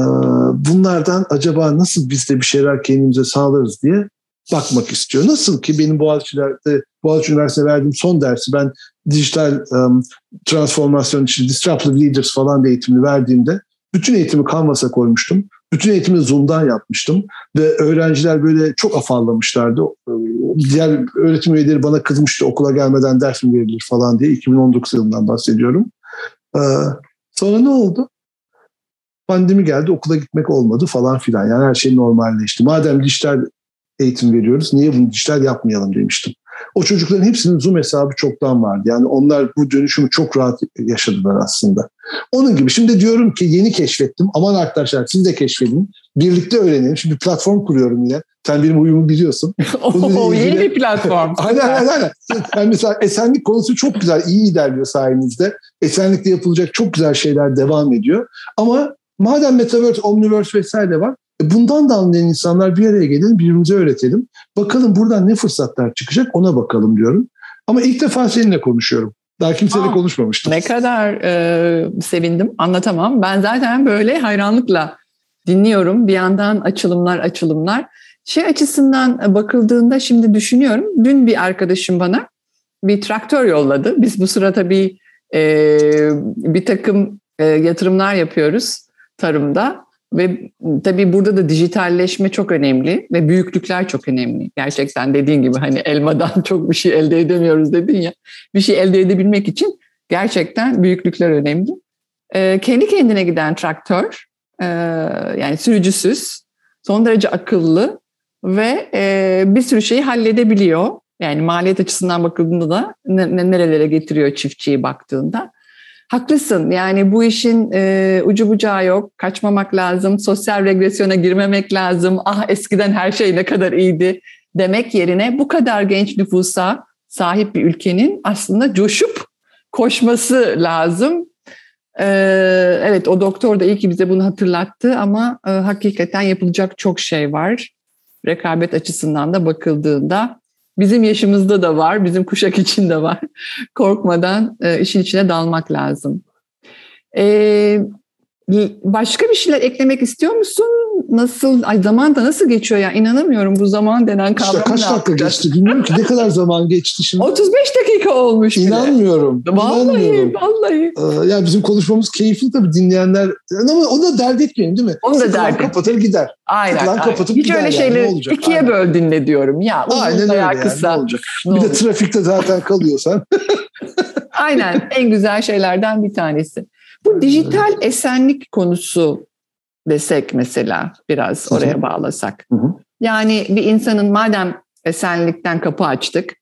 bunlardan acaba nasıl biz de bir şeyler kendimize sağlarız diye bakmak istiyor. Nasıl ki benim Boğaziçi'lerde, Boğaziçi Üniversitesi'ne verdiğim son dersi ben dijital um, transformasyon için Disruptive Leaders falan da eğitimini verdiğimde bütün eğitimi Canvas'a koymuştum. Bütün eğitimi Zoom'dan yapmıştım ve öğrenciler böyle çok afallamışlardı. Diğer öğretim üyeleri bana kızmıştı okula gelmeden ders mi verilir falan diye 2019 yılından bahsediyorum. Ee, sonra ne oldu? Pandemi geldi okula gitmek olmadı falan filan. Yani her şey normalleşti. Madem dijital eğitim veriyoruz niye bunu dijital yapmayalım demiştim. O çocukların hepsinin Zoom hesabı çoktan vardı. Yani onlar bu dönüşümü çok rahat yaşadılar aslında. Onun gibi şimdi diyorum ki yeni keşfettim. Aman arkadaşlar siz de keşfedin. Birlikte öğrenelim. Şimdi platform kuruyorum yine. Sen benim uyumu biliyorsun. o yeni bir platform. aynen aynen aynen. Yani mesela esenlik konusu çok güzel, iyi ilerliyor sayenizde. Esenlikte yapılacak çok güzel şeyler devam ediyor. Ama madem Metaverse, Omniverse vesaire var bundan da anlayan insanlar bir araya gelelim, birbirimize öğretelim. Bakalım buradan ne fırsatlar çıkacak ona bakalım diyorum. Ama ilk defa seninle konuşuyorum. Daha kimseyle Aa, konuşmamıştım. Ne kadar e, sevindim anlatamam. Ben zaten böyle hayranlıkla dinliyorum. Bir yandan açılımlar açılımlar. Şey açısından bakıldığında şimdi düşünüyorum. Dün bir arkadaşım bana bir traktör yolladı. Biz bu sırada bir e, bir takım e, yatırımlar yapıyoruz tarımda. Ve tabii burada da dijitalleşme çok önemli ve büyüklükler çok önemli. Gerçekten dediğin gibi hani elmadan çok bir şey elde edemiyoruz dedin ya. Bir şey elde edebilmek için gerçekten büyüklükler önemli. Ee, kendi kendine giden traktör, e, yani sürücüsüz, son derece akıllı ve e, bir sürü şeyi halledebiliyor. Yani maliyet açısından bakıldığında da nerelere getiriyor çiftçiyi baktığında. Haklısın yani bu işin e, ucu bucağı yok. Kaçmamak lazım. Sosyal regresyona girmemek lazım. Ah eskiden her şey ne kadar iyiydi demek yerine bu kadar genç nüfusa sahip bir ülkenin aslında coşup koşması lazım. Ee, evet o doktor da iyi ki bize bunu hatırlattı ama e, hakikaten yapılacak çok şey var. Rekabet açısından da bakıldığında Bizim yaşımızda da var, bizim kuşak için de var. Korkmadan e, işin içine dalmak lazım. E, başka bir şeyler eklemek istiyor musun? Nasıl, ay zaman da nasıl geçiyor ya inanamıyorum bu zaman denen kavram. İşte kaç dakika geçti bilmiyorum ki ne kadar zaman geçti şimdi. 35 dakika olmuş bile. İnanmıyorum. Vallahi inanmıyorum. vallahi. Ee, ya bizim konuşmamız keyifli tabii dinleyenler ama onu da dert etmeyin değil mi? Onu da dert kapatır gider. Aynen. aynen. kapatıp Hiç öyle şeyleri yani. ikiye aynen. böl dinle diyorum. Ya aynen öyle yani. kısa. Ne olacak? Ne bir olacak? de trafikte zaten kalıyorsan. aynen en güzel şeylerden bir tanesi. Bu dijital esenlik konusu desek mesela biraz oraya bağlasak. Hı hı. Yani bir insanın madem esenlikten kapı açtık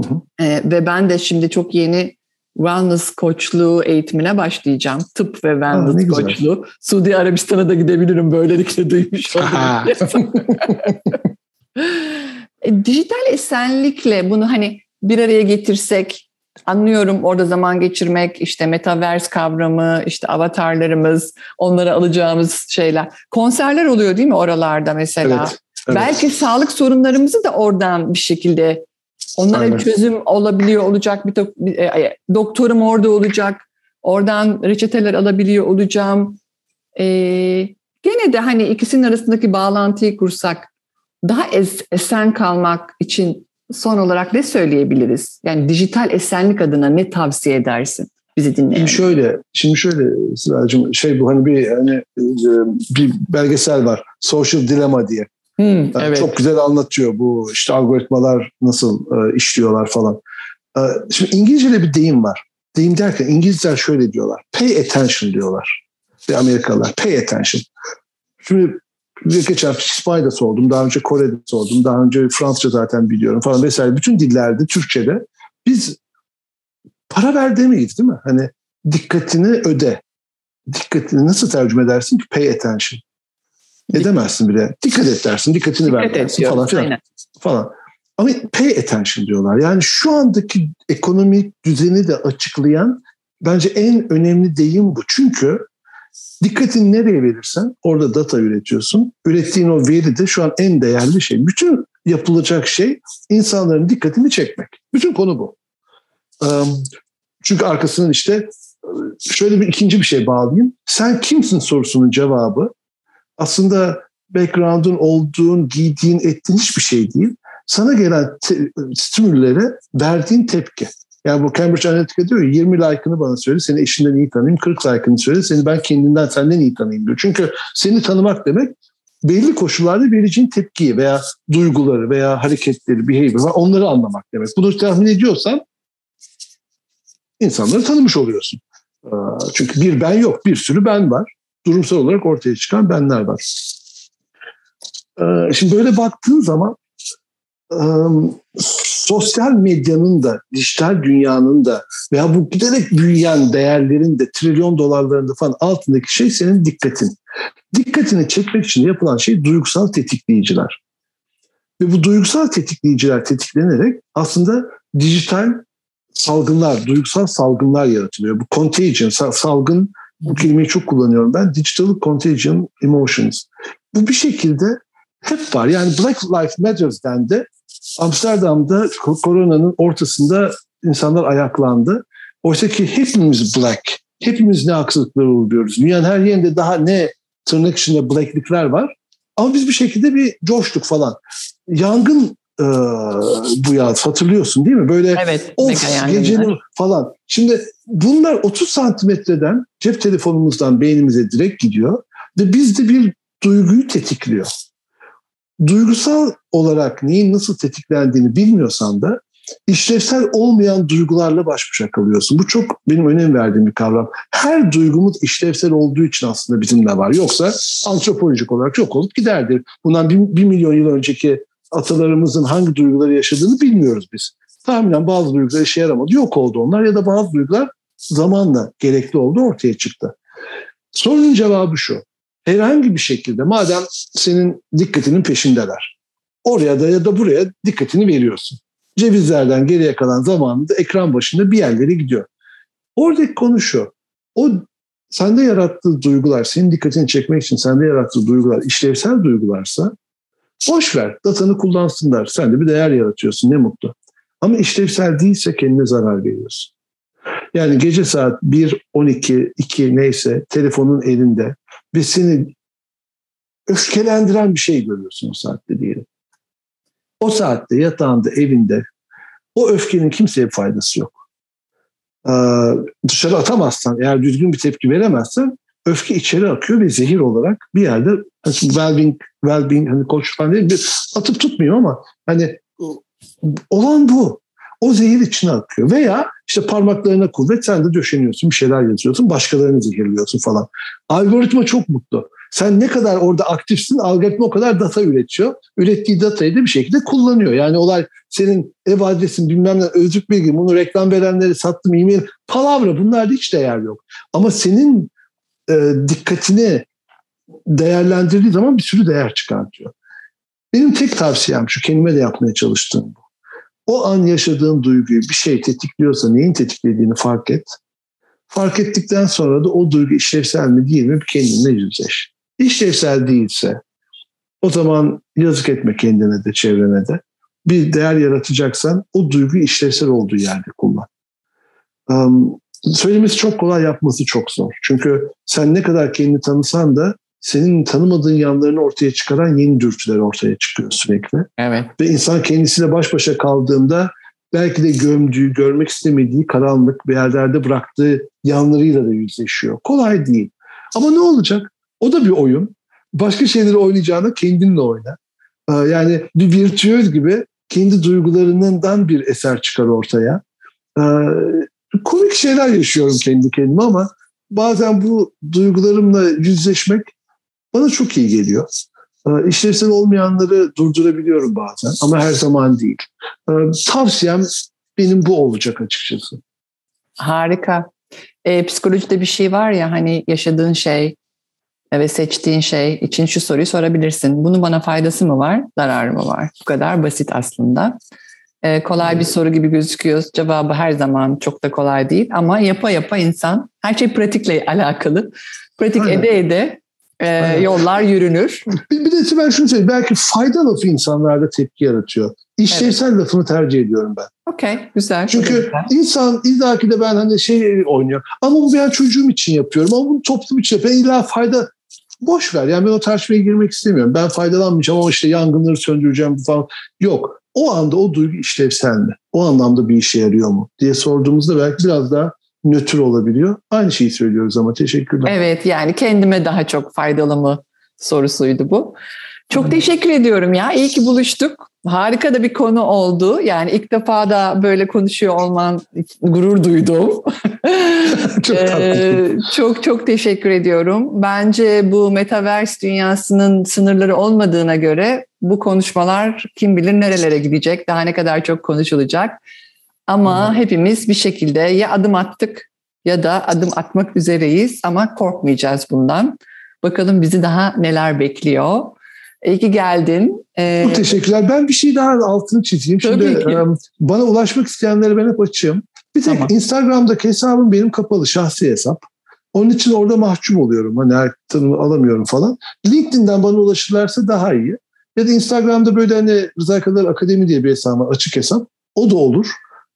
hı hı. E, ve ben de şimdi çok yeni wellness koçluğu eğitimine başlayacağım. Tıp ve wellness Aa, koçluğu. Suudi Arabistan'a da gidebilirim böylelikle duymuş oldum. e, dijital esenlikle bunu hani bir araya getirsek anlıyorum orada zaman geçirmek, işte metaverse kavramı, işte avatarlarımız, onlara alacağımız şeyler. Konserler oluyor değil mi oralarda mesela? Evet, evet. Belki sağlık sorunlarımızı da oradan bir şekilde onlara Aynen. çözüm olabiliyor olacak bir, e, doktorum orada olacak. Oradan reçeteler alabiliyor olacağım. Ee, gene de hani ikisinin arasındaki bağlantıyı kursak daha es- esen kalmak için son olarak ne söyleyebiliriz? Yani dijital esenlik adına ne tavsiye edersin? bizi dinleyen. Şimdi şöyle, şimdi şöyle Sıracığım, şey bu hani bir hani e, bir belgesel var. Social Dilemma diye. Hmm, yani evet. Çok güzel anlatıyor bu işte algoritmalar nasıl e, işliyorlar falan. E, şimdi İngilizce'de bir deyim var. Deyim derken İngilizler şöyle diyorlar. Pay attention diyorlar. Ve Amerikalılar pay attention. Şimdi geçen İspanya'da sordum, daha önce Kore'de sordum, daha önce Fransızca zaten biliyorum falan vesaire. Bütün dillerde, Türkçe'de biz para ver demeyiz değil mi? Hani dikkatini öde. Dikkatini nasıl tercüme edersin ki? Pay attention. Edemezsin bile. Dikkat et dersin, dikkatini Dikkat ver dersin falan filan. Falan. Ama pay attention diyorlar. Yani şu andaki ekonomik düzeni de açıklayan bence en önemli deyim bu. Çünkü Dikkatini nereye verirsen orada data üretiyorsun. Ürettiğin o veri de şu an en değerli şey. Bütün yapılacak şey insanların dikkatini çekmek. Bütün konu bu. Çünkü arkasından işte şöyle bir ikinci bir şey bağlayayım. Sen kimsin sorusunun cevabı aslında background'un olduğun, giydiğin, ettiğin hiçbir şey değil. Sana gelen te- stimüllere verdiğin tepki. Yani bu Cambridge Analytica diyor ya 20 like'ını bana söyle, seni eşinden iyi tanıyayım, 40 like'ını söyle, seni ben kendinden senden iyi tanıyayım diyor. Çünkü seni tanımak demek belli koşullarda vereceğin tepkiyi veya duyguları veya hareketleri, behavior onları anlamak demek. Bunu tahmin ediyorsan insanları tanımış oluyorsun. Çünkü bir ben yok, bir sürü ben var. Durumsal olarak ortaya çıkan benler var. Şimdi böyle baktığın zaman sosyal medyanın da, dijital dünyanın da veya bu giderek büyüyen değerlerin de trilyon dolarlarında falan altındaki şey senin dikkatin. Dikkatini çekmek için yapılan şey duygusal tetikleyiciler. Ve bu duygusal tetikleyiciler tetiklenerek aslında dijital salgınlar, duygusal salgınlar yaratılıyor. Bu contagion, salgın bu kelimeyi çok kullanıyorum ben. Digital contagion emotions. Bu bir şekilde hep var. Yani Black Lives Matter'den de Amsterdam'da koronanın ortasında insanlar ayaklandı. Oysa ki hepimiz black, hepimiz ne haksızlıklar uğruyoruz. Dünyanın her yerinde daha ne tırnak içinde blacklikler var. Ama biz bir şekilde bir coştuk falan. Yangın e, bu yaz hatırlıyorsun değil mi? Böyle evet, of gecenin falan. Şimdi bunlar 30 santimetreden cep telefonumuzdan beynimize direkt gidiyor ve bizde bir duyguyu tetikliyor duygusal olarak neyin nasıl tetiklendiğini bilmiyorsan da işlevsel olmayan duygularla baş başa kalıyorsun. Bu çok benim önem verdiğim bir kavram. Her duygumuz işlevsel olduğu için aslında bizimle var. Yoksa antropolojik olarak çok olup giderdi. Bundan bir, bir milyon yıl önceki atalarımızın hangi duyguları yaşadığını bilmiyoruz biz. Tahminen bazı duygular işe yaramadı. Yok oldu onlar ya da bazı duygular zamanla gerekli oldu ortaya çıktı. Sorunun cevabı şu herhangi bir şekilde madem senin dikkatinin peşindeler. Oraya da ya da buraya dikkatini veriyorsun. Cevizlerden geriye kalan zamanında ekran başında bir yerlere gidiyor. Oradaki konu şu. O sende yarattığı duygular, senin dikkatini çekmek için sende yarattığı duygular işlevsel duygularsa boş ver. Datanı kullansınlar. Sen de bir değer yaratıyorsun. Ne mutlu. Ama işlevsel değilse kendine zarar veriyorsun. Yani gece saat 1, 12, 2 neyse telefonun elinde ve seni öfkelendiren bir şey görüyorsun o saatte diyelim. O saatte yatağında, evinde o öfkenin kimseye faydası yok. Ee, dışarı atamazsan, eğer düzgün bir tepki veremezsen öfke içeri akıyor ve zehir olarak bir yerde hani well-being, well-being hani koç falan değil bir atıp tutmuyor ama hani olan bu. O zehir içine akıyor. Veya işte parmaklarına kuvvet sen de döşeniyorsun, bir şeyler yazıyorsun, başkalarını zehirliyorsun falan. Algoritma çok mutlu. Sen ne kadar orada aktifsin, algoritma o kadar data üretiyor. Ürettiği datayı da bir şekilde kullanıyor. Yani olay senin ev adresin bilmem ne özlük bilgi, bunu reklam verenleri sattım, e-mail, palavra bunlarda hiç değer yok. Ama senin e, dikkatini değerlendirdiği zaman bir sürü değer çıkartıyor. Benim tek tavsiyem şu, kendime de yapmaya çalıştığım bu o an yaşadığın duyguyu bir şey tetikliyorsa neyin tetiklediğini fark et. Fark ettikten sonra da o duygu işlevsel mi değil mi kendinle yüzleş. İşlevsel değilse o zaman yazık etme kendine de çevrene de. Bir değer yaratacaksan o duygu işlevsel olduğu yerde kullan. Um, söylemesi çok kolay yapması çok zor. Çünkü sen ne kadar kendini tanısan da senin tanımadığın yanlarını ortaya çıkaran yeni dürtüler ortaya çıkıyor sürekli. Evet. Ve insan kendisiyle baş başa kaldığında belki de gömdüğü, görmek istemediği karanlık bir yerlerde bıraktığı yanlarıyla da yüzleşiyor. Kolay değil. Ama ne olacak? O da bir oyun. Başka şeyleri oynayacağına kendinle oyna. Ee, yani bir virtüöz gibi kendi duygularından bir eser çıkar ortaya. Ee, komik şeyler yaşıyorum kendi kendime ama bazen bu duygularımla yüzleşmek bana çok iyi geliyor. Ee, işlevsel olmayanları durdurabiliyorum bazen ama her zaman değil. Ee, tavsiyem benim bu olacak açıkçası. Harika. E, psikolojide bir şey var ya hani yaşadığın şey ve seçtiğin şey için şu soruyu sorabilirsin. Bunun bana faydası mı var, zararı mı var? Bu kadar basit aslında. E, kolay bir soru gibi gözüküyor. Cevabı her zaman çok da kolay değil ama yapa yapa insan her şey pratikle alakalı. Pratik Aynen. ede ede e, yollar yürünür. Bir, bir de ben şunu söyleyeyim. Belki fayda lafı insanlarda tepki yaratıyor. İşlevsel evet. lafını tercih ediyorum ben. Okey, güzel. Çünkü güzel. insan illaki de ben hani şey oynuyor. Ama bu ben çocuğum için yapıyorum. Ama bunu toplum için yapıyorum. İlla fayda boş ver. Yani ben o tartışmaya girmek istemiyorum. Ben faydalanmayacağım ama işte yangınları söndüreceğim falan. Yok. O anda o duygu işlevsel mi? O anlamda bir işe yarıyor mu? diye sorduğumuzda belki biraz daha nötr olabiliyor. Aynı şeyi söylüyoruz ama teşekkürler. Evet yani kendime daha çok faydalı mı sorusuydu bu. Çok teşekkür ediyorum ya. İyi ki buluştuk. Harika da bir konu oldu. Yani ilk defa da böyle konuşuyor olman gurur duydum. çok, ee, çok çok teşekkür ediyorum. Bence bu metaverse dünyasının sınırları olmadığına göre bu konuşmalar kim bilir nerelere gidecek, daha ne kadar çok konuşulacak. Ama hmm. hepimiz bir şekilde ya adım attık ya da adım atmak üzereyiz ama korkmayacağız bundan. Bakalım bizi daha neler bekliyor. İyi ki geldin. Ee, Çok teşekkürler. Ben bir şey daha altını çizeyim. Şimdi ki. bana ulaşmak isteyenlere ben hep açığım. Bir tek tamam. Instagram'daki hesabım benim kapalı şahsi hesap. Onun için orada mahcup oluyorum. Hani her tanımı alamıyorum falan. LinkedIn'den bana ulaşırlarsa daha iyi. Ya da Instagram'da böyle hani Rıza Kadar Akademi diye bir hesabım açık hesap. O da olur.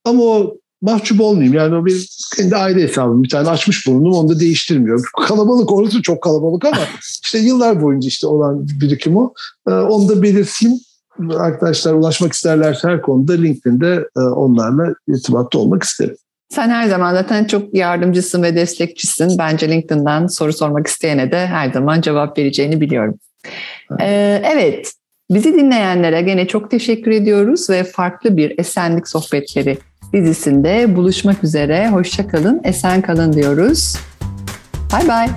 Ama o mahcup olmayayım. Yani o bir kendi aile hesabım. Bir tane açmış bulundum. Onu da değiştirmiyorum. Kalabalık orası çok kalabalık ama işte yıllar boyunca işte olan birikim o. Ee, onu da belirteyim. Arkadaşlar ulaşmak isterlerse her konuda LinkedIn'de e, onlarla irtibatta olmak isterim. Sen her zaman zaten çok yardımcısın ve destekçisin. Bence LinkedIn'den soru sormak isteyene de her zaman cevap vereceğini biliyorum. Ee, evet, bizi dinleyenlere gene çok teşekkür ediyoruz ve farklı bir esenlik sohbetleri dizisinde buluşmak üzere. Hoşça kalın, esen kalın diyoruz. Bay bay.